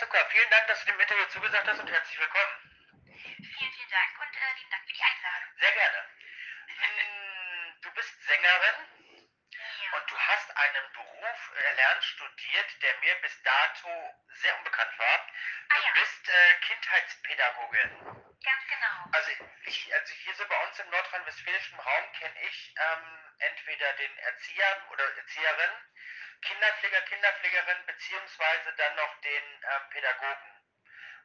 Zucker, vielen Dank, dass du dem Interview zugesagt hast und herzlich willkommen. Vielen, vielen Dank und äh, lieben Dank für die Einladung. Sehr gerne. Hm, du bist Sängerin Ja. und du hast einen Beruf erlernt, studiert, der mir bis dato sehr unbekannt war. Ah Du ja, bist äh, Kindheitspädagogin. ganz genau. Also, ich, also hier so bei uns im nordrhein-westfälischen Raum kenne ich ähm, entweder den Erzieher oder Erzieherin, Kinderpfleger, Kinderpflegerin, beziehungsweise dann noch den ähm, Pädagogen.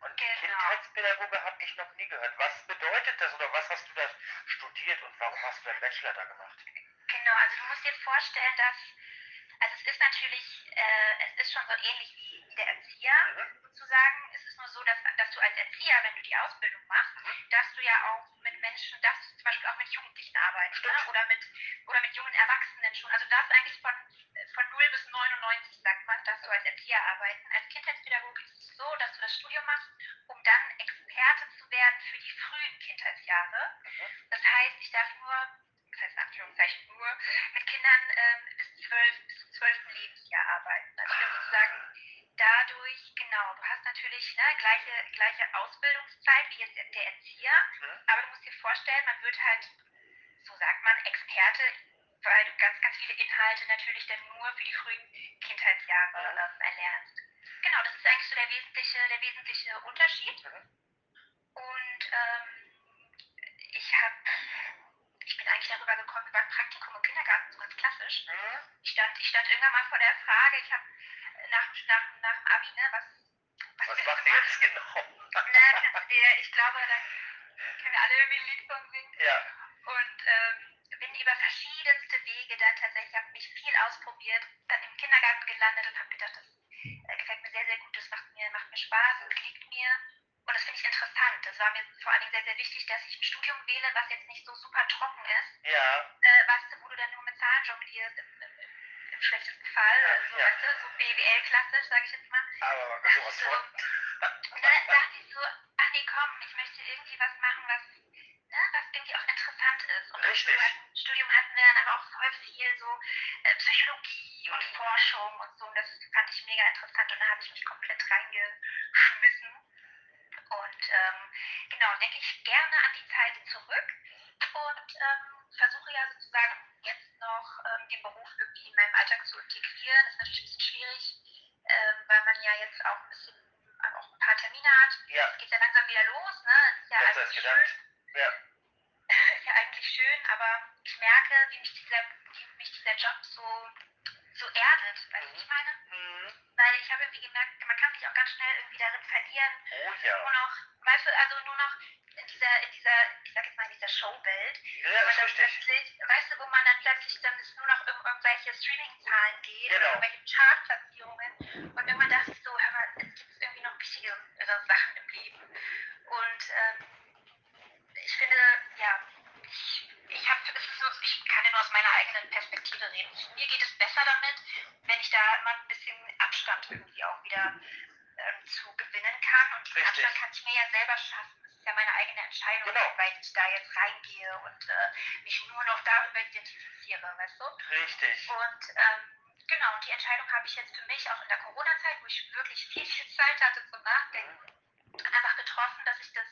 Und Genau. Kindheitspädagoge habe ich noch nie gehört. Was bedeutet das oder was hast du da studiert und warum hast du deinen Bachelor da gemacht? Genau, also du musst dir vorstellen, dass, also es ist natürlich, äh, es ist schon so ähnlich wie, der Erzieher Mhm. sozusagen. Es ist nur so, dass, dass du als Erzieher, wenn du die Ausbildung machst, Mhm. dass du ja auch mit Menschen, darfst du zum Beispiel auch mit Jugendlichen arbeiten ne? Stimmt. oder, mit, oder mit jungen Erwachsenen schon. Also du darfst eigentlich von, von 0 bis 99, sagt man, darfst du als Erzieher arbeiten. Als Kindheitspädagoge ist es so, dass du das Studium machst, um dann Experte zu werden für die frühen Kindheitsjahre. Mhm. Das heißt, ich darf nur, das heißt in Anführungszeichen nur, mit Kindern ähm, bis, 12, bis zum 12. Lebensjahr arbeiten. Also ich bin sozusagen dadurch, genau, du hast natürlich ne, gleiche, gleiche Ausbildungszeit wie jetzt der, der Erzieher, Mhm. aber du musst dir vorstellen, man wird halt, so sagt man, Experte, weil du ganz, ganz viele Inhalte natürlich dann nur für die frühen Kindheitsjahre Mhm. ähm, erlernst. Genau, das ist eigentlich so der wesentliche, der wesentliche Unterschied. Mhm. Und ähm, ich habe, ich bin eigentlich darüber gekommen über ein Praktikum im Kindergarten, so ganz klassisch. Mhm. Ich stand, ich stand irgendwann mal vor der Frage, ich habe nach, nach, nach dem Abi, ne, was, Was willst macht du ihr machen? jetzt genau? Ne, kannst du dir, ich glaube, da können wir alle irgendwie ein Lied von singen. Ja. Und ähm, bin über verschiedenste Wege dann tatsächlich, habe mich viel ausprobiert, dann im Kindergarten gelandet und habe gedacht, das äh, gefällt mir sehr, sehr gut, das macht mir, macht mir Spaß, es liegt mir. Und das finde ich interessant. Das war mir vor allen Dingen sehr, wichtig, dass ich ein Studium wähle, was jetzt nicht so super trocken ist, Ja. äh, du, wo du dann nur mit Zahlen jonglierst, im, im, im, schlechtesten Fall. Ja, Also, ja. weißt du, so BWL-klassisch, sage ich jetzt mal. Aber Das sowas ist so, von. und dann dachte ich so, ach nee, komm, ich möchte irgendwie was machen, was, ne, was irgendwie auch interessant ist. Und Richtig. im Studium- hatten wir dann aber auch voll viel so äh, Psychologie und Mhm. Forschung und so. Und das fand ich mega interessant und da habe ich mich komplett reingeschmissen. Und ähm, genau, denke ich gerne an die Zeit zurück und ähm, versuche ja sozusagen jetzt noch ähm, den Beruf irgendwie in meinem Alltag zu integrieren. Das ist natürlich ein bisschen schwierig, ähm, weil man ja jetzt auch ein bisschen auch ein paar Termine hat. Ja. Es geht ja langsam wieder los, ne? Es ist ja als eigentlich schön. Ja. ist ja eigentlich schön, aber ich merke, wie mich dieser, wie mich dieser Job so, so erdet. Weißt du, was ich meine? Mhm. Weil ich habe irgendwie gemerkt, man kann sich auch ganz schnell irgendwie darin verlieren, Oh nur ja. noch, weißt du, also nur noch in dieser, in dieser, ich sag jetzt mal, in dieser Showwelt, Ja, wo ist man dann plötzlich, weißt du, wo man dann plötzlich dann es nur noch um irgendwelche Streaming-Zahlen geht, Genau. oder irgendwelche Chartplatzierungen. Und irgendwann dachte ich so, hör mal, es gibt irgendwie noch wichtigere Sachen im Leben. Und ähm, ich finde, ja, ich, ich habe, es ist so, ich kann ja nur aus meiner eigenen Perspektive reden. Mir geht es besser damit, wenn ich da immer ein bisschen Abstand irgendwie auch wieder ähm, zu gewinnen kann. Und diesen Richtig. Abstand kann ich mir ja selber schaffen. Das ist ja meine eigene Entscheidung, Genau. weil ich da jetzt reingehe und äh, mich nur noch darüber identifiziere, weißt du? Richtig. Und ähm, genau, und die Entscheidung habe ich jetzt für mich auch in der Corona-Zeit, wo ich wirklich viel, viel Zeit hatte zum Nachdenken, einfach getroffen, dass ich das,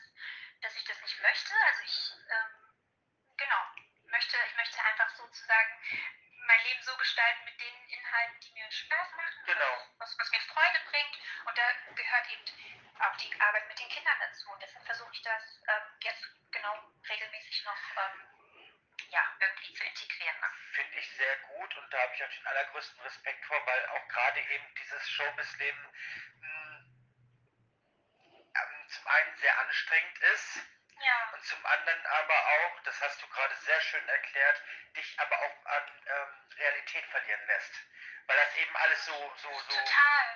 dass ich das nicht möchte. Also ich, ähm, genau, möchte, ich möchte einfach sozusagen mein Leben so gestalten mit den Inhalten, die mir Spaß machen, Genau. was, was mir Freude bringt. Und da gehört eben auch die Arbeit mit den Kindern dazu. Und deshalb versuche ich das ähm, jetzt genau regelmäßig noch ähm, ja, irgendwie zu integrieren. Ne? Finde ich sehr gut und da habe ich auch den allergrößten Respekt vor, weil auch gerade eben dieses Showbiz-Leben mh, ähm, zum einen sehr anstrengend ist Ja, und zum anderen aber auch, das hast du gerade sehr schön erklärt, dich aber auch an ähm, Realität verlieren lässt. Weil das eben alles so, so, so,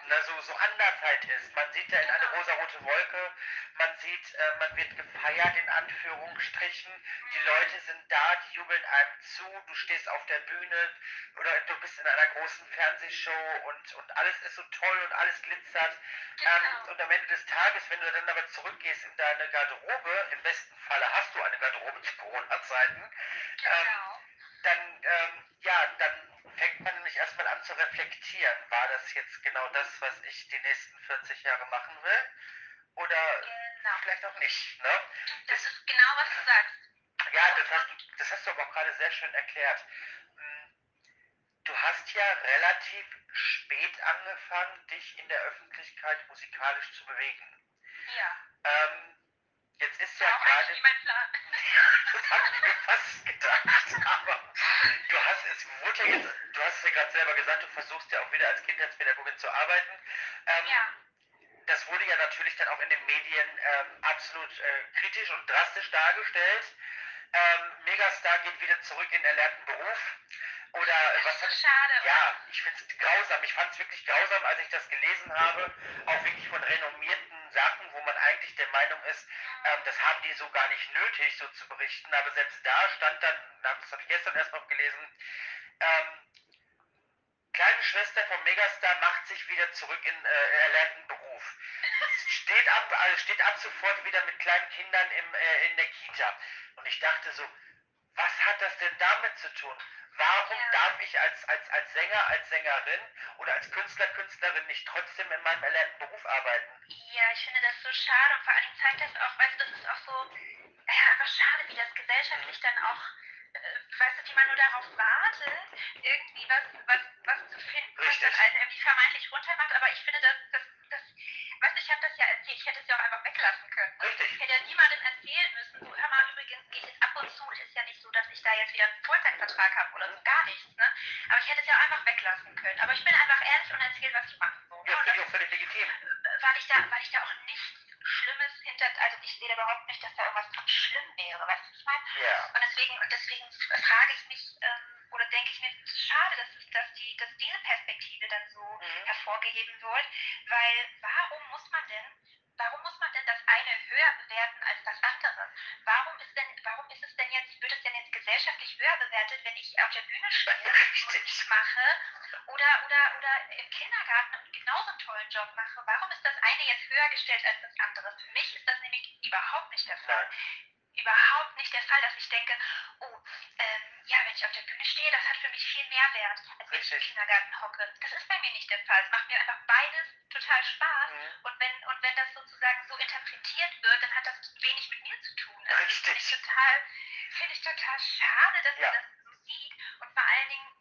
na, so, so anders halt ist. Man sieht da in eine rosarote Wolke, man sieht, äh, man wird gefeiert in Anführungsstrichen, die Leute sind da, die jubeln einem zu, du stehst auf der Bühne oder du bist in einer großen Fernsehshow und, und alles ist so toll und alles glitzert. Ähm, Genau. und am Ende des Tages, wenn du dann aber zurückgehst in deine Garderobe, im besten Falle hast du eine Garderobe zu Corona-Zeiten, Genau. Dann, ähm, ja, dann fängt man nämlich erstmal an zu reflektieren. War das jetzt genau das, was ich die nächsten 40 Jahre machen will? Oder Genau. vielleicht auch nicht, ne? Das ist genau, was du sagst. Ja, das hast, du- das hast du aber auch gerade sehr schön erklärt. Hm, Du hast ja relativ spät angefangen, dich in der Öffentlichkeit musikalisch zu bewegen. Ja. Ähm, jetzt ist ja gerade. Das habe ich mir fast gedacht. Aber du hast es wurde ja jetzt, du hast es ja gerade selber gesagt, du versuchst ja auch wieder als Kindheitspädagogin zu arbeiten. Ähm, Ja. Das wurde ja natürlich dann auch in den Medien ähm, absolut äh, kritisch und drastisch dargestellt. Ähm, Megastar geht wieder zurück in erlernten Beruf. Oder äh, Das was ist so ich. schade. oder? Ja, ich finde es grausam. Ich fand es wirklich grausam, als ich das gelesen habe. Auch wirklich von renommierten Sachen, wo man eigentlich der Meinung ist, ähm, das haben die so gar nicht nötig, so zu berichten. Aber selbst da stand dann, das habe ich gestern erst noch gelesen, ähm, kleine Schwester vom Megastar macht sich wieder zurück in äh, erlernten Beruf. Steht ab, also steht ab sofort wieder mit kleinen Kindern im, äh, in der Kita. Und ich dachte so, was hat das denn damit zu tun? Warum darf ich als, als, als Sänger, als Sängerin oder als Künstler, Künstlerin nicht trotzdem in meinem erlernten Beruf arbeiten? Ja, ich finde das so schade und vor Dingen zeigt das auch, weißt du, das ist für mich viel mehr Wert, als wenn ich im Richtig. Kindergarten hocke. Das ist bei mir nicht der Fall. Es macht mir einfach beides total Spaß. Mhm. Und wenn, und wenn das sozusagen so interpretiert wird, dann hat das wenig mit mir zu tun. Also das finde ich Richtig. total, finde ich total schade, dass Ja. man das so sieht. Und vor allen Dingen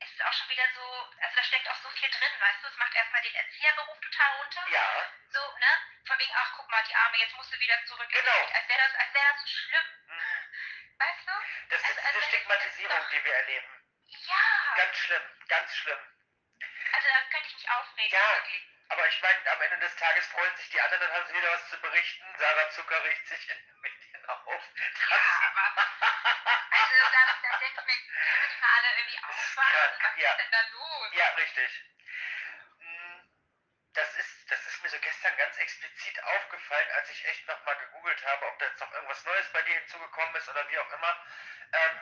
ist es auch schon wieder so, also da steckt auch so viel drin, weißt du, es macht erstmal den Erzieherberuf total runter. Ja. So, ne? Von wegen, ach guck mal, die Arme, jetzt musst du wieder zurück. Genau. Als wäre das, als wäre das so schlimm, Mhm. weißt du? Das ist Also, diese Stigmatisierung, die wir erleben. Ganz schlimm, also da könnte ich mich aufregen, Ja. Aber ich meine, am Ende des Tages freuen sich die anderen, dann haben sie wieder was zu berichten. Sarah Zucker riecht sich in den Medien auf. Ja, aber, also da, da denke ich mir, können die mal alle irgendwie aufwachen, krank, was ja. ist denn da los? Ja, richtig. Hm, Das ist, das ist mir so gestern ganz explizit aufgefallen, als ich echt nochmal gegoogelt habe, ob da jetzt noch irgendwas Neues bei dir hinzugekommen ist oder wie auch immer. Ähm,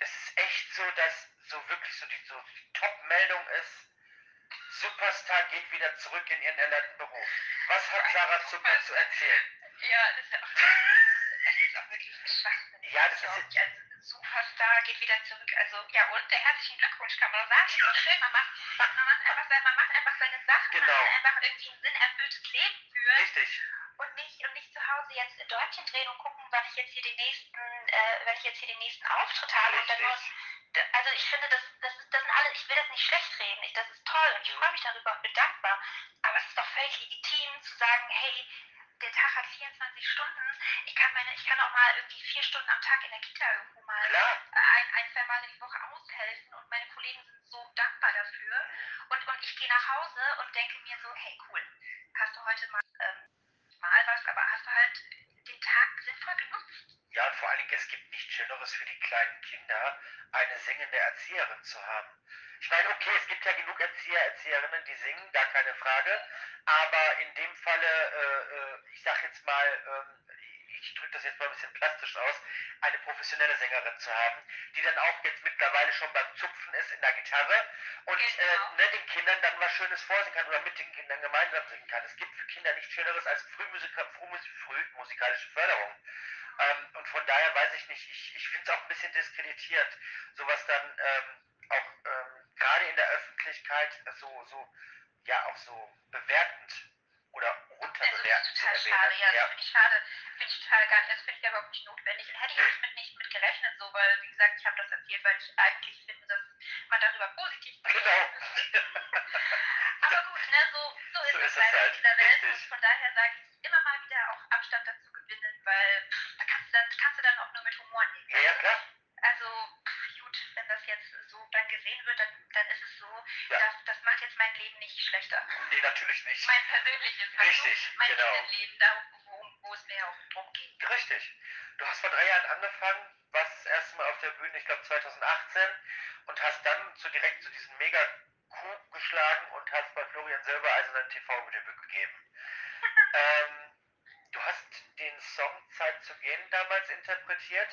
es ist echt so, dass so wirklich so die, so die Top-Meldung ist, Superstar geht wieder zurück in ihren erlernten Beruf. Was hat Sarah Zucker zu erzählen? Ja, das ist ja auch, das ist auch wirklich ein Schwachsinn. Ja, das ist ich. Also Superstar geht wieder zurück. Also ja, und der herzlichen Glückwunsch kann man sagen. Doch schön, man macht, man macht einfach, man macht einfach seine Sachen, Genau. man einfach irgendwie ein sinnerfülltes Leben führen richtig. und nicht und nicht zu Hause jetzt Däumchen drehen und gucken, wann ich jetzt hier den nächsten, äh, ich jetzt hier den nächsten Auftritt habe und dann nur Richtig. Also ich finde, das, ich will das nicht schlecht reden, ich, das ist toll und ich freue mich darüber und bin dankbar. Aber es ist doch völlig legitim zu sagen, hey, der Tag hat 24 Stunden, ich kann meine, ich kann auch mal irgendwie vier Stunden am Tag in der Kita irgendwo mal Klar. ein, ein, zwei Mal die Woche aushelfen und meine Kollegen sind so dankbar dafür. Und, und ich gehe nach Hause und denke mir so, hey cool, hast du heute mal, ähm, mal was, aber hast du halt den Tag sinnvoll genutzt. Ja, und vor allen Dingen, es gibt nichts Schöneres für die kleinen Kinder, eine singende Erzieherin zu haben. Ich meine, okay, es gibt ja genug Erzieher, Erzieherinnen, die singen, gar Frage. Aber in dem Falle, äh, äh, ich sag jetzt mal, ähm, ich drücke das jetzt mal ein bisschen plastisch aus, eine professionelle Sängerin zu haben, die dann auch jetzt mittlerweile schon beim Zupfen ist in der Gitarre und äh, Genau. ne, den Kindern dann was Schönes vorsingen kann oder mit den Kindern gemeinsam singen kann. Es gibt für Kinder nichts Schöneres als Frühmusika, Frühmus, Frühmusikalische Förderung. Ähm, und von daher weiß ich nicht, ich, ich finde es auch ein bisschen diskreditiert, sowas dann ähm, auch ähm, gerade in der Öffentlichkeit so, so, ja, auch so bewertend oder runterbewertend also, ist total schade, ja, ja. das finde ich schade. Finde ich total gar nicht, das finde ich überhaupt nicht notwendig. Hätte ich auch mit nicht mit gerechnet, so, weil, wie gesagt, ich habe das erzählt, weil ich eigentlich finde, dass man darüber positiv Genau. Aber gut, ne, so, so ist so es leider halt. in dieser Welt. Und von daher sage ich immer mal wieder auch Abstand dazu gewinnen, weil mein Leben nicht schlechter. Nee, natürlich nicht. Mein persönliches, Richtig, also mein genau. Leben, da wo, wo es mir auch drum geht. Richtig. Du hast vor drei Jahren angefangen, warst das erste Mal auf der Bühne, ich glaube 2018, und hast dann zu direkt zu diesem mega Coup geschlagen und hast bei Florian Silbereisen ein TV-Debüt gegeben. ähm, du hast den Song Zeit zu gehen damals interpretiert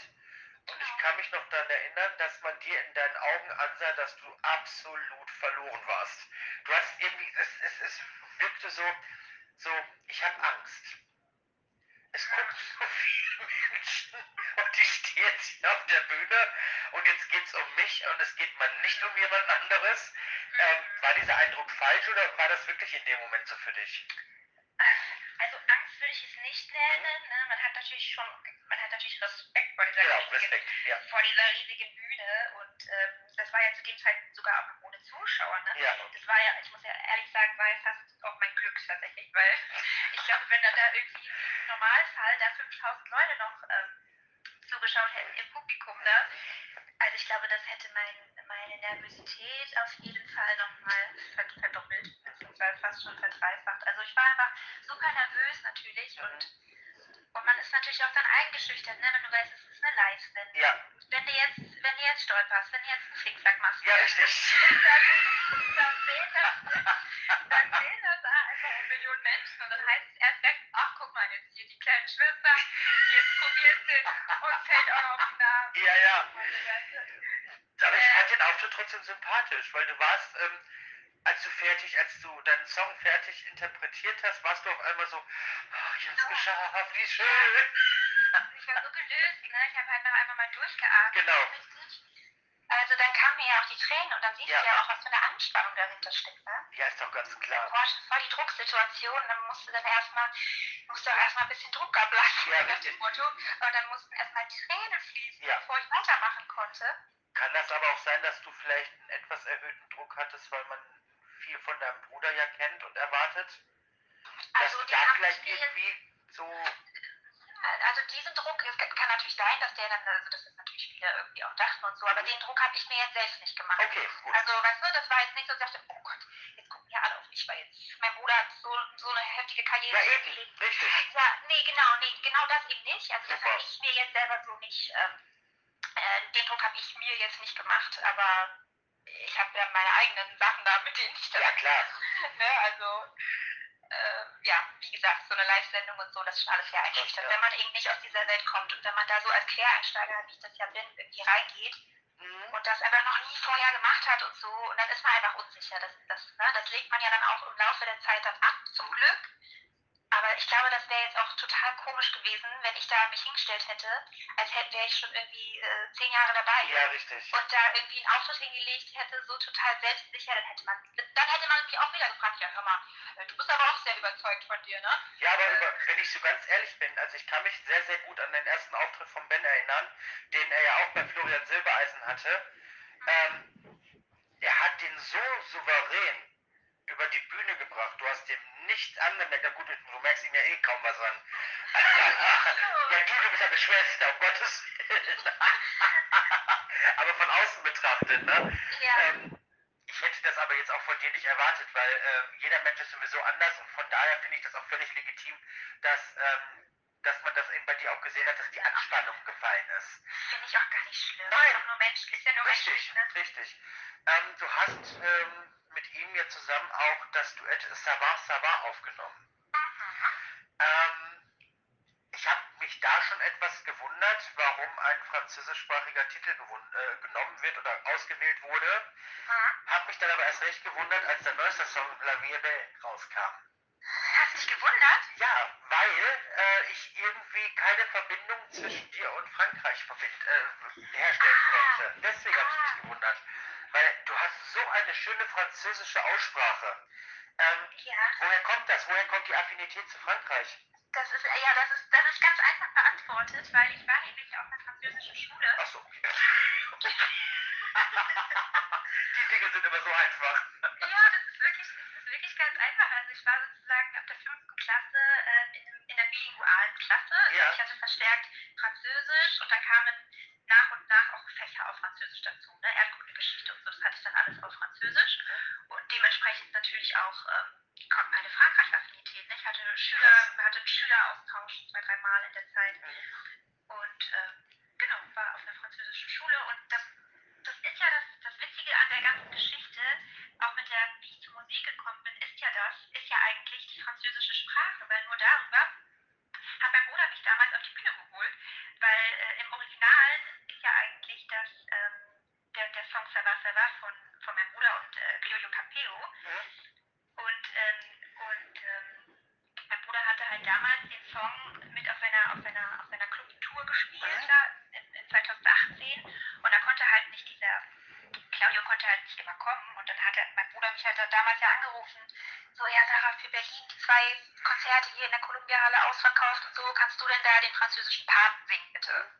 und ich kann mich noch daran erinnern, dass man dir in deinen Augen ansah, dass du absolut verloren warst. Du hast irgendwie, es, es, es wirkte so, so, ich habe Angst. Es gucken so viele Menschen und die stehen jetzt hier auf der Bühne und jetzt geht es um mich und es geht mal nicht um jemand anderes. Ähm, war dieser Eindruck falsch oder war das wirklich in dem Moment so für dich? Also Angst würde ich es nicht nennen. Ne? Man hat natürlich schon, man hat natürlich Respekt vor dieser, Genau, riesigen, Respekt, ja. vor dieser riesigen Bühne und ähm, das war ja zu dem Zeitpunkt sogar auch ohne Zuschauer. Ne? Ja. Das war ja, ich muss ja ehrlich sagen, war ja fast auch mein Glück tatsächlich, weil ich glaube, wenn dann da irgendwie im Normalfall da 5000 Leute noch ähm, zugeschaut hätten im Publikum, ne? also ich glaube, das hätte mein, meine Nervosität auf jeden Fall nochmal beziehungsweise fast schon verdreifacht. Also ich war einfach super nervös natürlich und, und man ist natürlich auch dann eingeschüchtert, ne? wenn du weißt, es ist eine Live-Sendung. Ja. Wenn du jetzt, wenn du jetzt stolperst, wenn du jetzt einen Flickflack machst, Ja, richtig. dann, dann sehen das, dann sehen wie schön. Ich war so gelöst, ne? Ich habe halt noch einmal mal durchgeatmet. Genau. Richtig. Also dann kamen mir ja auch die Tränen und dann siehst Ja. du ja auch, was für eine Anspannung dahinter steckt, ne? Ja, ist doch ganz klar. Das war die Drucksituation, dann musst du dann erstmal, musst du erstmal ein bisschen Druck ablassen, Ja, dem Motto. Und dann mussten erstmal Tränen fließen, Ja. bevor ich weitermachen konnte. Kann das aber auch sein, dass du vielleicht einen etwas erhöhten Druck hattest, weil man viel von deinem Bruder ja kennt und erwartet? Dass Also du die da vielleicht irgendwie so. Also diesen Druck, es kann natürlich sein, dass der dann, also das ist natürlich viele irgendwie auch dachten und so, aber den Druck habe ich mir jetzt selbst nicht gemacht. Okay, gut. Also, weißt du, das war jetzt nicht so, dass ich dachte, oh Gott, jetzt gucken ja alle auf mich, weil jetzt mein Bruder hat so, so eine heftige Karriere Ja, eben, richtig. Ja, nee, genau, nee, genau das eben nicht. Also das habe ich mir jetzt selber so nicht, ähm, äh, den Druck habe ich mir jetzt nicht gemacht, aber ich habe ja meine eigenen Sachen da, mit denen ich das, Ja, klar. ne, also, äh, ja, wie gesagt, so eine Live-Sendung und so, das ist schon alles sehr einschüchternd. Ja. Wenn man eben nicht aus dieser Welt kommt und wenn man da so als Quereinsteiger, wie ich das ja bin, irgendwie reingeht, Mhm. und das einfach noch nie vorher gemacht hat und so. Und dann ist man einfach unsicher. Das, das, ne, das legt man ja dann auch im Laufe der Zeit dann ab, zum Glück. Aber ich glaube, das wäre jetzt auch total komisch gewesen, wenn ich da mich hingestellt hätte, als hätte wäre ich schon irgendwie äh, zehn Jahre dabei. Ja, richtig. Und da irgendwie einen Auftritt hingelegt hätte, so total selbstsicher, dann hätte man, dann hätte man mich auch wieder gefragt, ja hör mal, äh, du bist aber auch sehr überzeugt von dir, ne? Ja, aber über, wenn ich so ganz ehrlich bin, also ich kann mich sehr, sehr gut an den ersten Auftritt von Ben erinnern, den er ja auch bei Florian Silbereisen hatte. Ähm, er hat den so souverän über die Bühne gebracht. Du hast dem nichts angemerkt. Ja gut, du merkst ihm ja eh kaum was an. ja, du, du bist eine Schwester, um Gottes Willen. aber von außen betrachtet, ne? Ja. Ähm, ich hätte das aber jetzt auch von dir nicht erwartet, weil äh, jeder Mensch ist sowieso anders und von daher finde ich das auch völlig legitim, dass, ähm, dass man das eben bei dir auch gesehen hat, dass die Anspannung gefallen ist. Finde ich auch gar nicht schlimm. Nein. Ist nur menschlich, ist ja nur Richtig, menschlich, ne? richtig. Ähm, du hast ähm, mit ihm ja zusammen auch das Duett Savar Savar aufgenommen. Mhm. Ähm, ich habe mich da schon etwas gewundert, warum ein französischsprachiger Titel äh, genommen wird oder ausgewählt wurde. Mhm. Habe mich dann aber erst recht gewundert, als der neueste Song La Vie est Belle rauskam. Hast dich gewundert? Ja, weil äh, ich irgendwie keine Verbindung zwischen französische Aussprache. Ähm, Ja, woher kommt das? Woher kommt die Affinität zu Frankreich? das ist, ja, das ist, das ist ganz einfach beantwortet, weil ich war nämlich auf einer französischen Schule. Achso. die Dinge sind immer so einfach. Ja, das ist wirklich, das ist wirklich ganz einfach. Also ich war sozusagen ab der fünften Klasse äh, in, in der bilingualen Klasse. Ja. Ich hatte verstärkt Französisch und dann kamen nach und nach auch Fächer auf Französisch dazu. Ne? Erdkunde, Geschichte und so, das hatte ich dann alles auf Französisch. Und dementsprechend natürlich auch ähm, kommt meine Frankreich-Affinität. Ne? Ich hatte Schüler, hatte einen Schüleraustausch zwei, dreimal in der Zeit. Und ähm, genau, war auf einer französischen Schule. Und das, das ist ja das, das Witzige an der ganzen Geschichte, auch mit der, wie ich zur Musik gekommen bin, ist ja das, ist ja eigentlich die französische Sprache, weil nur darüber hat mein Bruder mich damals auf die Bühne geholt, weil äh, im Original ist ja eigentlich das, ähm, der, der Song Ça va, ça va von, von meinem Bruder und äh, Gliorio Capeo. Und, ähm, und ähm, mein Bruder hatte halt damals den Song mit auf seiner, auf seiner, auf seiner Clubtour gespielt, Mhm. da, in, in 2018. Und da konnte halt nicht dieser, Claudio konnte halt nicht immer kommen. Und dann hat er, mein Bruder mich halt da damals ja angerufen, so, ja Sarah, für Berlin die zwei Konzerte Kolumbiahalle ausverkauft und so, kannst du denn da den französischen Part singen, bitte?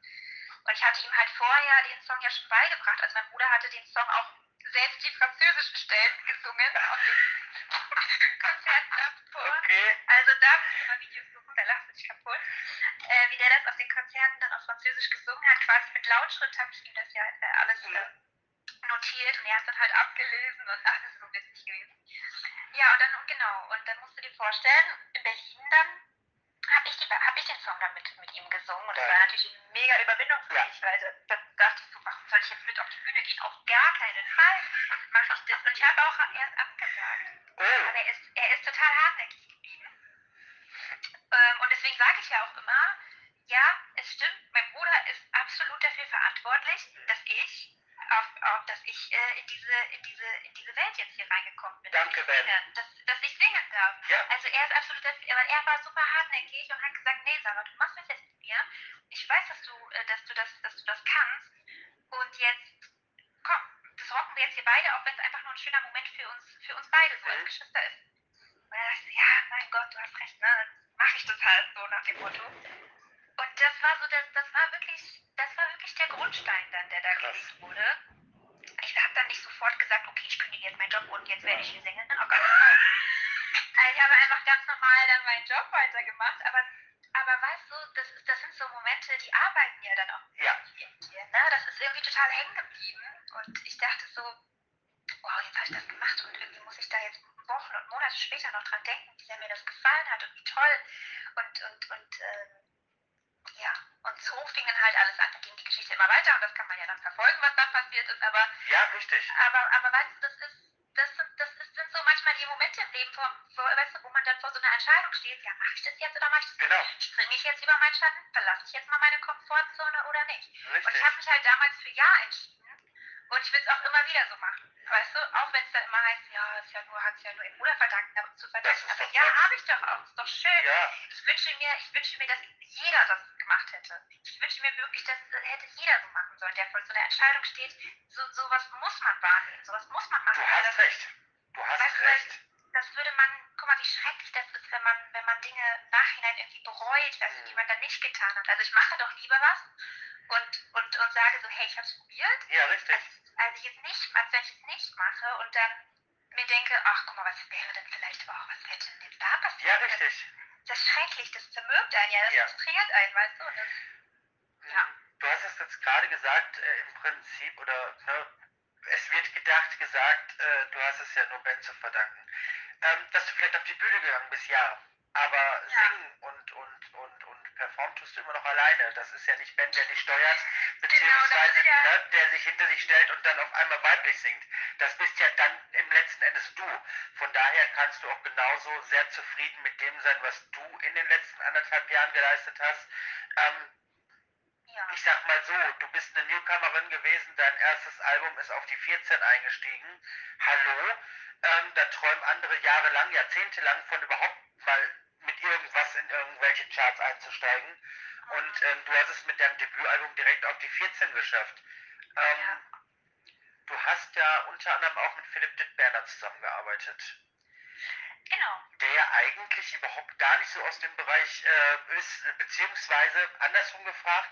Und ich hatte ihm halt vorher den Song ja schon beigebracht. Also mein Bruder hatte den Song auch selbst die französischen Stellen gesungen auf den Konzerten davor. Okay. Also da muss ich mal Videos suchen, da lacht sich kaputt. Äh, wie der das auf den Konzerten dann auf Französisch gesungen hat, quasi mit Lautschritt habe ich ihm das ja äh, alles äh, notiert und er hat dann halt abgelesen und ach, das ist so witzig gewesen. Ja, und dann, und genau, und dann musst du dir vorstellen, in Berlin dann habe ich, die- hab ich den Song dann mit, mit ihm gesungen und das Ja. war natürlich eine mega Überwindung für mich, weil da, da dachte ich so, warum soll ich jetzt mit auf die Bühne gehen? Auf gar keinen Fall mache ich das. Und ich habe auch erst abgesagt. Oh. Aber er ist, er ist total hartnäckig geblieben. Ähm, und deswegen sage ich ja auch immer, ja, es stimmt, mein Bruder ist absolut dafür verantwortlich, dass ich, auf, auf, dass ich äh, in, diese, in, diese, in diese Welt jetzt hier reingekommen bin. Danke, dass ich Ben. singe, dass, dass ich singen darf. Ja. Also er ist absolut dafür, aber er war super hartnäckig und hat gesagt, nee Sarah, du machst das jetzt mit mir. Ich weiß, dass du, äh, dass du das, dass du das kannst. Ein schöner Moment für uns, für uns beide so als Mhm. Geschwister ist. Und dann dachte ich, ja, mein Gott, du hast recht, ne? Dann mache ich das halt so nach dem Motto. Und das war so, das, das war wirklich, das war wirklich der Grundstein dann, der da gelegt wurde. Ich habe dann nicht sofort gesagt, okay, ich kündige jetzt meinen Job und jetzt werde ich hier Sängerin. Oh Gott. Also ich habe einfach ganz normal dann meinen Job weitergemacht, aber, aber weißt du, das, ist, das sind so Momente, die arbeiten ja dann auch Ja. Ne? Das ist irgendwie total hängen geblieben. Und ich dachte so, wow, jetzt habe ich das gemacht und irgendwie muss ich da jetzt Und Monate später noch dran denken, wie sehr mir das gefallen hat und wie toll. Und, und, und ähm, ja, und so fing dann halt alles an. Da ging die Geschichte immer weiter und das kann man ja dann verfolgen, was dann passiert ist. Aber, Ja, richtig. aber, aber weißt du, das ist, das sind, das ist, sind so manchmal die Momente im Leben, vor, vor, weißt du, wo man dann vor so einer Entscheidung steht, ja, mache ich das jetzt oder mache ich das Genau. nicht? Springe ich jetzt über meinen Schatten? Verlasse ich jetzt mal meine Komfortzone oder nicht? Und Richtig. ich habe mich halt damals für Ja entschieden. Und ich will es auch immer wieder so machen. Weißt du, auch wenn es dann immer heißt, ja, ist ja nur, hat es ja nur im Bruder verdanken, aber zu verdanken. Aber ja, habe ich doch auch. Ist doch schön. Ja. Ich wünsche mir, ich wünsche mir, dass jeder das gemacht hätte. Ich wünsche mir wirklich, dass das hätte jeder so machen sollen, der vor so einer Entscheidung steht. So, sowas muss man wahrnehmen, sowas muss man machen. Du hast das, recht. Du hast Weißt recht. das würde man, guck mal, wie schrecklich das ist, wenn man, wenn man Dinge im Nachhinein irgendwie bereut, du, die man dann nicht getan hat. Also ich mache doch lieber was und, und, und sage so, hey, ich habe es probiert, Ja, richtig. als, als ich es nicht, als wenn ich es nicht mache und dann mir denke, ach guck mal, was wäre denn vielleicht aber auch, was hätte denn jetzt da passiert? Ja, richtig. Das ist schrecklich, das zermürbt einen ja, das Ja. frustriert einen, weißt du? Das, Ja. Du hast es jetzt gerade gesagt, äh, im Prinzip, oder ne, es wird gedacht, gesagt, äh, du hast es ja nur Ben zu verdanken, ähm, dass du vielleicht auf die Bühne gegangen bist, ja. Aber Ja. singen und, und, tust du immer noch alleine. Das ist ja nicht Ben, der dich steuert, beziehungsweise ist ja- ne, der sich hinter dich stellt und dann auf einmal weiblich singt. Das bist ja dann im letzten Endes du. Von daher kannst du auch genauso sehr zufrieden mit dem sein, was du in den letzten anderthalb Jahren geleistet hast. Ähm, ja. ich sag mal so, du bist eine Newcomerin gewesen, dein erstes Album ist auf die 14 eingestiegen. Hallo, ähm, da träumen andere jahrelang, jahrzehntelang von überhaupt mal irgendwas in irgendwelche Charts einzusteigen. Und ähm, du hast es mit deinem Debütalbum direkt auf die 14 geschafft. Ähm, Ja. Du hast ja unter anderem auch mit Philipp Dittberner zusammengearbeitet. Genau. Der ja eigentlich überhaupt gar nicht so aus dem Bereich äh, ist, beziehungsweise andersrum gefragt,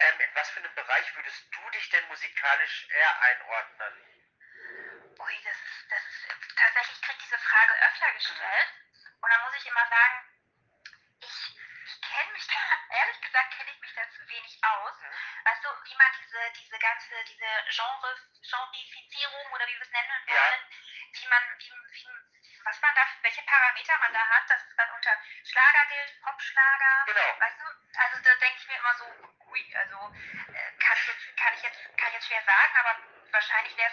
ähm, in was für einem Bereich würdest du dich denn musikalisch eher einordnen? Ui, das ist, das ist tatsächlich kriegt diese Frage öfter gestellt. Und da muss ich immer sagen, kenne mich da, ehrlich gesagt kenne ich mich da zu wenig aus. Mhm. Weißt du, wie man diese, diese ganze, diese Genre, Genrifizierung oder wie wir es nennen Ja. wollen, wie man, wie, wie, was man da, welche Parameter man da hat, dass es dann unter Schlager gilt, Popschlager, Genau. weißt du, also da denke ich mir immer so, ui, also äh, kann ich jetzt, kann ich jetzt, kann ich jetzt schwer sagen, aber wahrscheinlich wäre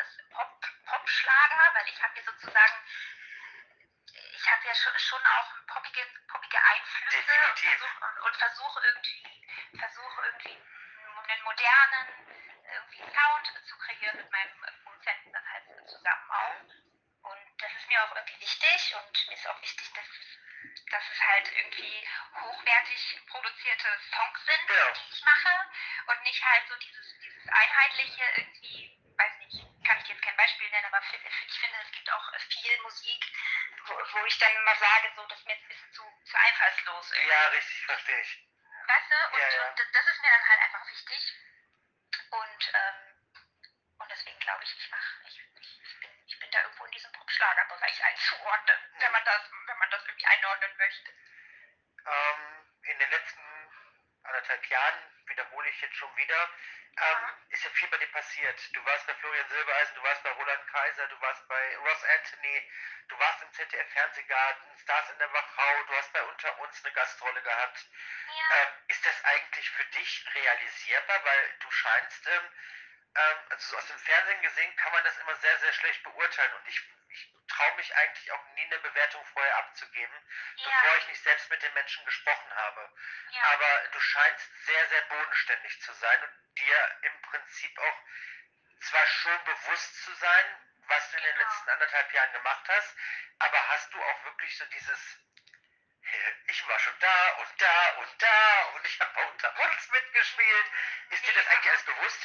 es Pop, Popschlager, weil ich habe hier sozusagen, ich habe ja schon, schon auch poppige, poppige Einflüsse Definitiv. und versuche und, versuche irgendwie, versuche irgendwie einen modernen irgendwie Sound zu kreieren mit meinem Produzenten dann halt zusammen auch. Und das ist mir auch irgendwie wichtig und mir ist auch wichtig, dass es, dass es halt irgendwie hochwertig produzierte Songs sind, Genau. die ich mache und nicht halt so dieses, dieses einheitliche irgendwie, weiß nicht, kann ich jetzt kein Beispiel nennen, aber ich finde, es gibt auch viel Musik, wo, wo ich dann immer sage, so, das ist mir jetzt ein bisschen zu, zu einfallslos irgendwie. Ja, richtig, verstehe ich. Weißt du? Und, Ja, ja. und das ist mir dann halt einfach wichtig. Und, ähm, und deswegen glaube ich, ich mache, ich, ich, bin, ich bin da irgendwo in diesem Pop-Schlager-Bereich einzuordnen, wenn man das, wenn man das irgendwie einordnen möchte. Ähm, in den letzten anderthalb Jahren, wiederhole ich jetzt schon wieder, ähm, ist ja viel bei dir passiert. Du warst bei Florian Silbereisen, du warst bei Roland Kaiser, du warst bei Ross Anthony, du warst im ZDF Fernsehgarten, Stars in der Wachau, du hast bei Unter uns eine Gastrolle gehabt. Ja, Ähm, ist das eigentlich für dich realisierbar? Weil du scheinst, ähm, ähm, also so aus dem Fernsehen gesehen, kann man das immer sehr, sehr schlecht beurteilen. Und ich traue mich eigentlich auch nie eine Bewertung vorher abzugeben, ja, bevor ich nicht selbst mit den Menschen gesprochen habe. ja, Aber du scheinst sehr, sehr bodenständig zu sein und dir im Prinzip auch zwar schon bewusst zu sein, was du in den Genau. letzten anderthalb Jahren gemacht hast, aber hast du auch wirklich so dieses, ich war schon da und da und da und ich habe unter uns mitgespielt. Ist dir das eigentlich alles bewusst?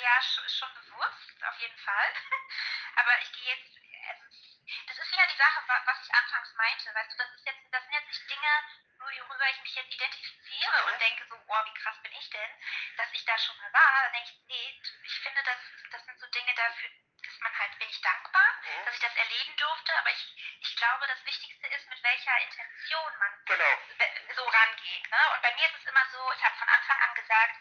ja, sch- schon bewusst, auf jeden Fall. Aber ich gehe jetzt, das ist ja die Sache, wa- was ich anfangs meinte, weißt du, das ist jetzt, das sind jetzt nicht Dinge, worüber ich mich jetzt identifiziere Mhm. und denke so, oh, wie krass bin ich denn, dass ich da schon mal war, dann denke ich, nee, ich finde, das, das sind so Dinge dafür, dass man halt, bin ich dankbar, Mhm. dass ich das erleben durfte, aber ich, ich glaube, das Wichtigste ist, mit welcher Intention man Genau. so rangeht. Ne? Und bei mir ist es immer so, ich habe von Anfang an gesagt,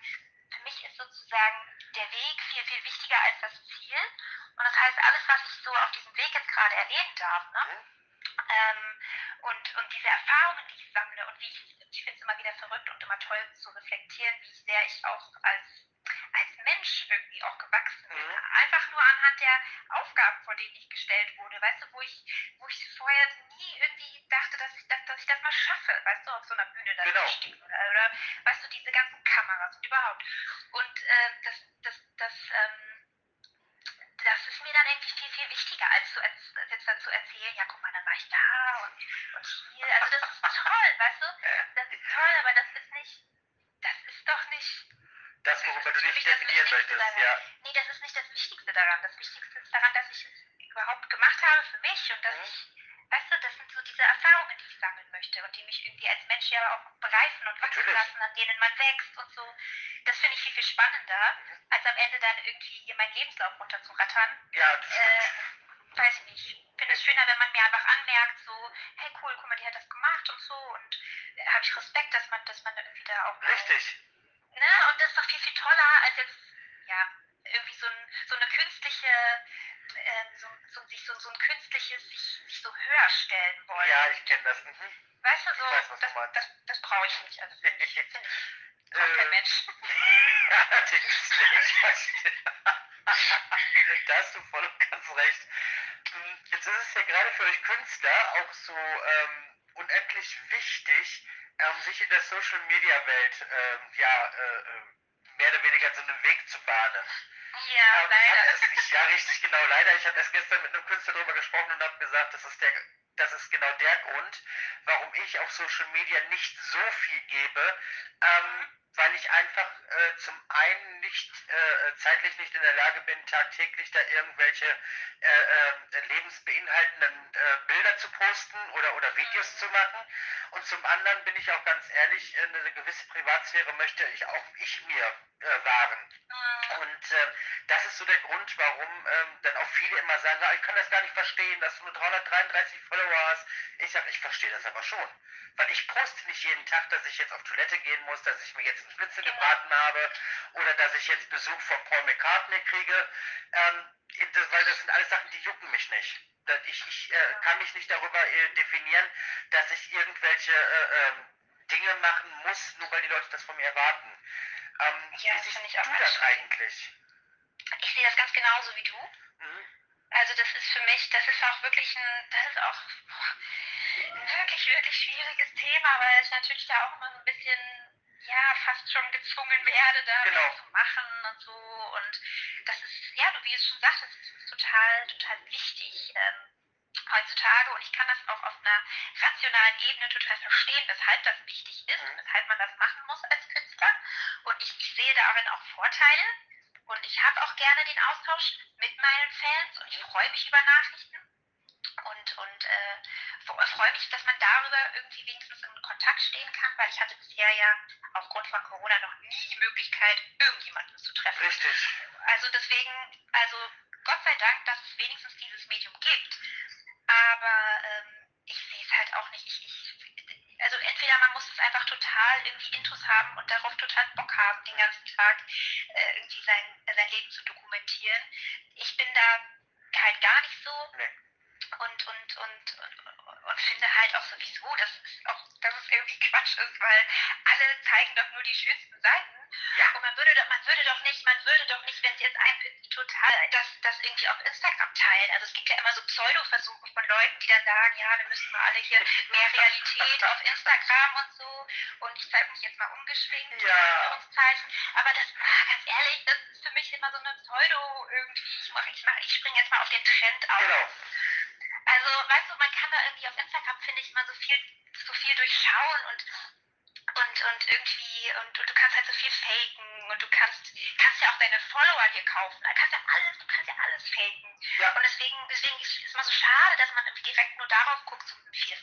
für mich ist sozusagen der Weg viel, viel wichtiger als das Ziel. Und das heißt, alles, was ich so auf diesem Weg jetzt gerade erleben darf, ne? Mhm. ähm, und, und diese Erfahrungen, die ich sammle und wie ich, ich finde es immer wieder verrückt und immer toll zu reflektieren, wie sehr ich auch als, als Mensch irgendwie auch gewachsen bin. Mhm. Einfach nur anhand der Aufgaben, vor denen ich gestellt wurde, weißt du, wo ich, wo ich vorher nie irgendwie dachte, dass ich das, dass ich das mal schaffe, weißt du, auf so einer Bühne da Genau. zu stehen oder, oder weißt du, diese ganzen Kameras und überhaupt. Und äh, das, das, das, ähm, das ist mir dann irgendwie viel, viel wichtiger, als, zu, als, als jetzt dann zu erzählen, ja, guck mal, dann war ich da und, und hier. Also das ist toll, weißt du? Das ist toll, aber das ist nicht, das ist doch nicht, Das, worüber du Für dich mich das definieren Wichtigste möchtest, daran. ja. nee, das ist nicht das Wichtigste daran. Das Wichtigste ist daran, dass ich es überhaupt gemacht habe für mich und dass Mhm. ich, weißt du, das sind so diese Erfahrungen, die ich sammeln möchte und die mich irgendwie als Mensch ja auch bereifen und wachsen Natürlich. lassen, an denen man wächst und so. Das finde ich viel, viel spannender, Mhm. als am Ende dann irgendwie hier meinen Lebenslauf runterzurattern. Ja, das Äh, stimmt. weiß ich nicht. Ich finde es schöner, wenn man mir einfach anmerkt, so, hey cool, guck mal, die hat das gemacht und so und äh, habe ich Respekt, dass man, dass man irgendwie da auch mal- Richtig. Ne? Und das ist doch viel, viel toller, als jetzt, ja, irgendwie so, ein, so eine künstliche, ähm, so, so, sich so, so ein künstliches, sich, sich so höher stellen wollen. Ja, ich kenne das. Mhm. Weißt du, so, Ich weiß, was du das, meinst. das, das brauche ich nicht. Also, ich, ich braucht kein Äh, Mensch. Da hast du voll und ganz recht. Hm, Jetzt ist es ja gerade für euch Künstler auch so ähm, unendlich wichtig, ähm, sich in der Social Media Welt ähm, ja, äh, äh, mehr oder weniger so einen Weg zu bahnen. Ja, Ähm, leider. hat es nicht, ja, richtig, genau, leider. Ich habe erst gestern mit einem Künstler darüber gesprochen und habe gesagt, das ist der das ist genau der Grund, warum ich auf Social Media nicht so viel gebe. Ähm, weil ich einfach äh, zum einen nicht äh, zeitlich nicht in der Lage bin, tagtäglich da irgendwelche äh, äh lebensbeinhaltenden äh, Bilder zu posten oder, oder Videos zu machen. Und zum anderen bin ich auch ganz ehrlich, äh, eine gewisse Privatsphäre möchte ich auch ich mir wahren. Und das ist so der Grund, warum ähm, dann auch viele immer sagen, ich kann das gar nicht verstehen, dass du nur 333 Follower hast. Ich sage, ich verstehe das aber schon. Weil ich poste nicht jeden Tag, dass ich jetzt auf Toilette gehen muss, dass ich mir jetzt einen Schnitzel gebraten habe oder dass ich jetzt Besuch von Paul McCartney kriege. Ähm, das, weil das sind alles Sachen, die jucken mich nicht. Ich, ich äh, kann mich nicht darüber äh, definieren, dass ich irgendwelche äh, ähm, Dinge machen muss, nur weil die Leute das von mir erwarten. Ähm, ja, wie siehst du das eigentlich? Ich sehe das ganz genauso wie du. Mhm. Also das ist für mich, das ist auch wirklich ein, das ist auch ein wirklich, wirklich schwieriges Thema, weil ich natürlich da auch immer so ein bisschen, ja, fast schon gezwungen werde, da genau. zu machen und so. Und das ist, ja, wie du schon sagst, das ist total, total wichtig. Ähm, heutzutage und ich kann das auch auf einer rationalen Ebene total verstehen, weshalb das wichtig ist, mhm. weshalb man das machen muss als Künstler. Und ich, ich sehe darin auch Vorteile und ich habe auch gerne den Austausch mit meinen Fans und ich freue mich über Nachrichten und, und äh, freue mich, dass man darüber irgendwie wenigstens in Kontakt stehen kann, weil ich hatte bisher ja aufgrund von Corona noch nie die Möglichkeit, irgendjemanden zu treffen. Richtig. Also deswegen, also Gott sei Dank, dass es wenigstens dieses Medium irgendwie Intus haben und darauf total Bock haben, den ganzen Tag äh, irgendwie sein, sein Leben zu dokumentieren. Ich bin da halt gar nicht so. Und, und, und, und, finde halt auch sowieso, dass es auch, dass es irgendwie Quatsch ist, weil alle zeigen doch nur die schönsten jetzt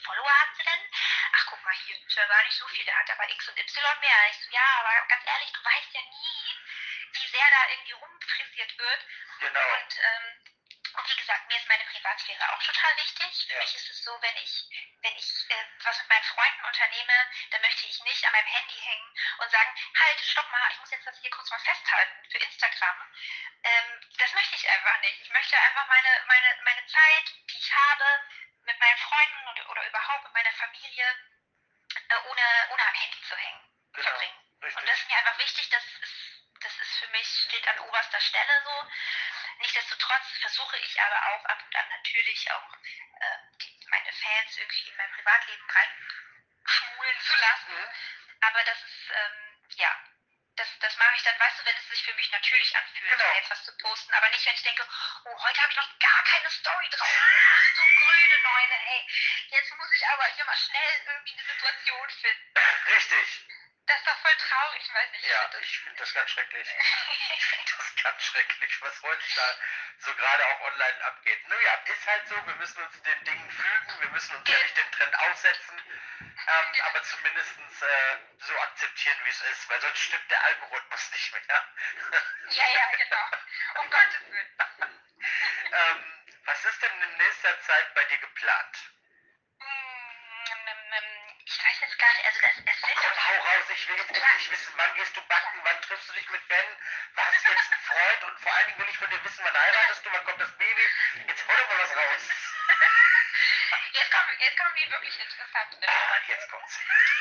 Follower hat sie denn? Ach, guck mal hier, ist ja gar nicht so viel, der hat aber X und Y mehr. Ich so, ja, aber ganz ehrlich, du weißt ja nie, wie sehr da irgendwie rumfrisiert wird. Genau. Und, ähm, und wie gesagt, mir ist meine Privatsphäre auch total wichtig. Für ja. mich ist es so, wenn ich, wenn ich äh, was mit meinen Freunden unternehme, dann möchte ich nicht an meinem Handy hängen und sagen, halt, stopp mal, ich muss jetzt das hier kurz mal festhalten für Instagram. Ähm, das möchte ich einfach nicht. Ich möchte einfach meine, meine, meine Zeit, die ich habe, mit meinen Freunden oder, oder überhaupt mit meiner Familie, äh, ohne, ohne am Handy zu hängen, genau. verbringen. Richtig. Und das ist mir einfach wichtig, das ist, das ist für mich, steht an oberster Stelle so. Nichtsdestotrotz versuche ich aber auch ab und an natürlich auch äh, die, meine Fans irgendwie in mein Privatleben reinschmulen zu lassen. Mhm. Aber das ist, ähm, ja, das, das mache ich dann, weißt du, wenn es sich für mich natürlich anfühlt, genau. jetzt was zu posten. Aber nicht, wenn ich denke, oh, heute habe ich noch gar keine Story drauf. Ach, so grüne Neune, ey. Jetzt muss ich aber hier mal schnell irgendwie eine Situation finden. Richtig. Traurig, ich weiß nicht. Ja, ich finde das ganz schrecklich. ich finde das ganz schrecklich, was heute da so gerade auch online abgeht. Nun ja, ist halt so, wir müssen uns den Dingen fügen, wir müssen uns ja nicht dem Trend aussetzen, ähm, aber zumindest äh, so akzeptieren, wie es ist, weil sonst stimmt der Algorithmus nicht mehr. ja, ja, genau. Um Gottes Willen. ähm, was ist denn in nächster Zeit bei dir geplant? Gar nicht, also das, es sind... Komm, hau raus, ich will jetzt endlich wissen, wann gehst du backen, wann triffst du dich mit Ben, was ist jetzt ein Freund und vor allen Dingen will ich von dir wissen, wann heiratest du, wann kommt das Baby, jetzt hol doch mal was raus. Jetzt kommen, jetzt kommen die wirklich interessanten Ah, jetzt kommt's.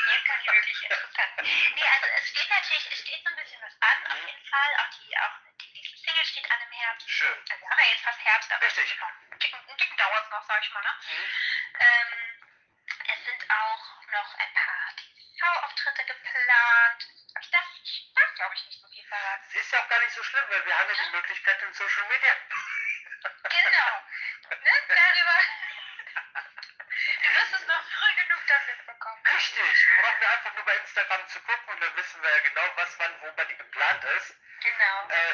Jetzt kommen die wirklich interessanten. Nee, also es steht natürlich, es steht so ein bisschen was an, auf jeden Fall, auch die, auch die nächste Single steht an im Herbst. Schön. Also wir haben ja jetzt fast Herbst, aber Richtig. ein Ticken, ein Ticken dauert es noch, sag ich mal, ne? Mhm. Ähm, ja auch gar nicht so schlimm, weil wir haben ja, ja die Möglichkeit in Social Media. Genau. Ne? Darüber. Du wirst es noch früh genug dafür bekommen. Richtig. Wir brauchen einfach nur bei Instagram zu gucken und dann wissen wir ja genau, was wann, wo bei dir geplant ist. Genau. Äh,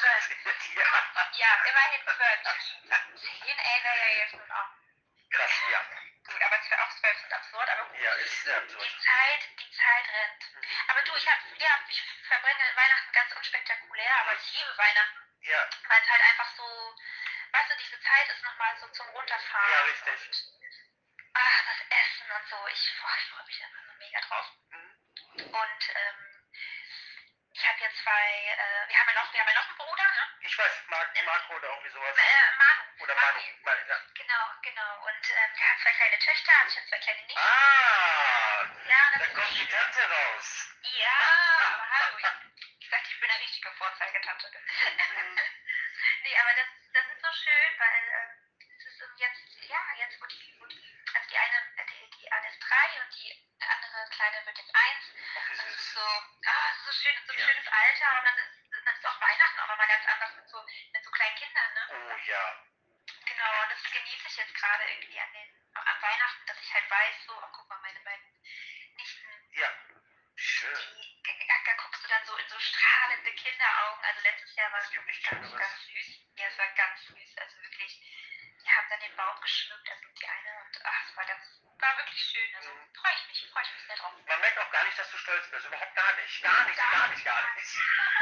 Österreichische Tier. Ja, immerhin 40. ah, es ist so schön, so ein ja. schönes Alter und dann ist, dann ist auch Weihnachten auch immer ganz anders mit so, mit so kleinen Kindern, ne? Oh ja. Genau, und das genieße ich jetzt gerade irgendwie an, den, an Weihnachten, dass ich halt weiß, so, oh, guck mal, meine beiden Nichten. Ja, schön. Die, da guckst du dann so in so strahlende Kinderaugen. Also letztes Jahr war es wirklich ganz, ganz, ganz süß. Ja, es war ganz süß. Also wirklich, wir haben dann den Baum geschmückt, also die eine und ach, es war ganz, war wirklich schön. Also mhm. freue ich mich, freue ich mich sehr drauf. Man merkt auch gar nicht, dass du stolz bist. Überhaupt gar nicht, gar nicht, gar nicht.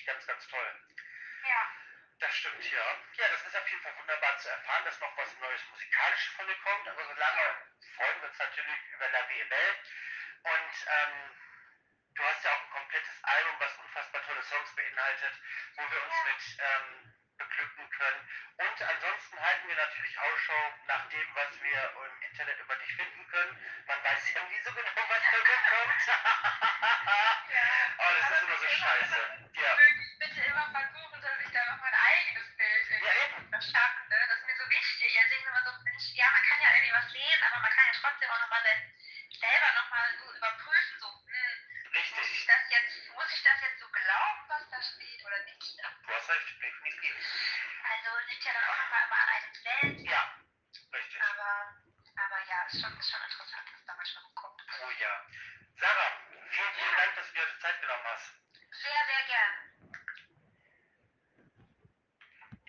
ich ganz, ganz toll. Ja. Das stimmt, ja. Ja, das ist auf jeden Fall wunderbar zu erfahren, dass noch was Neues musikalisch von dir kommt. Aber solange freuen wir uns natürlich über La Vie Belle.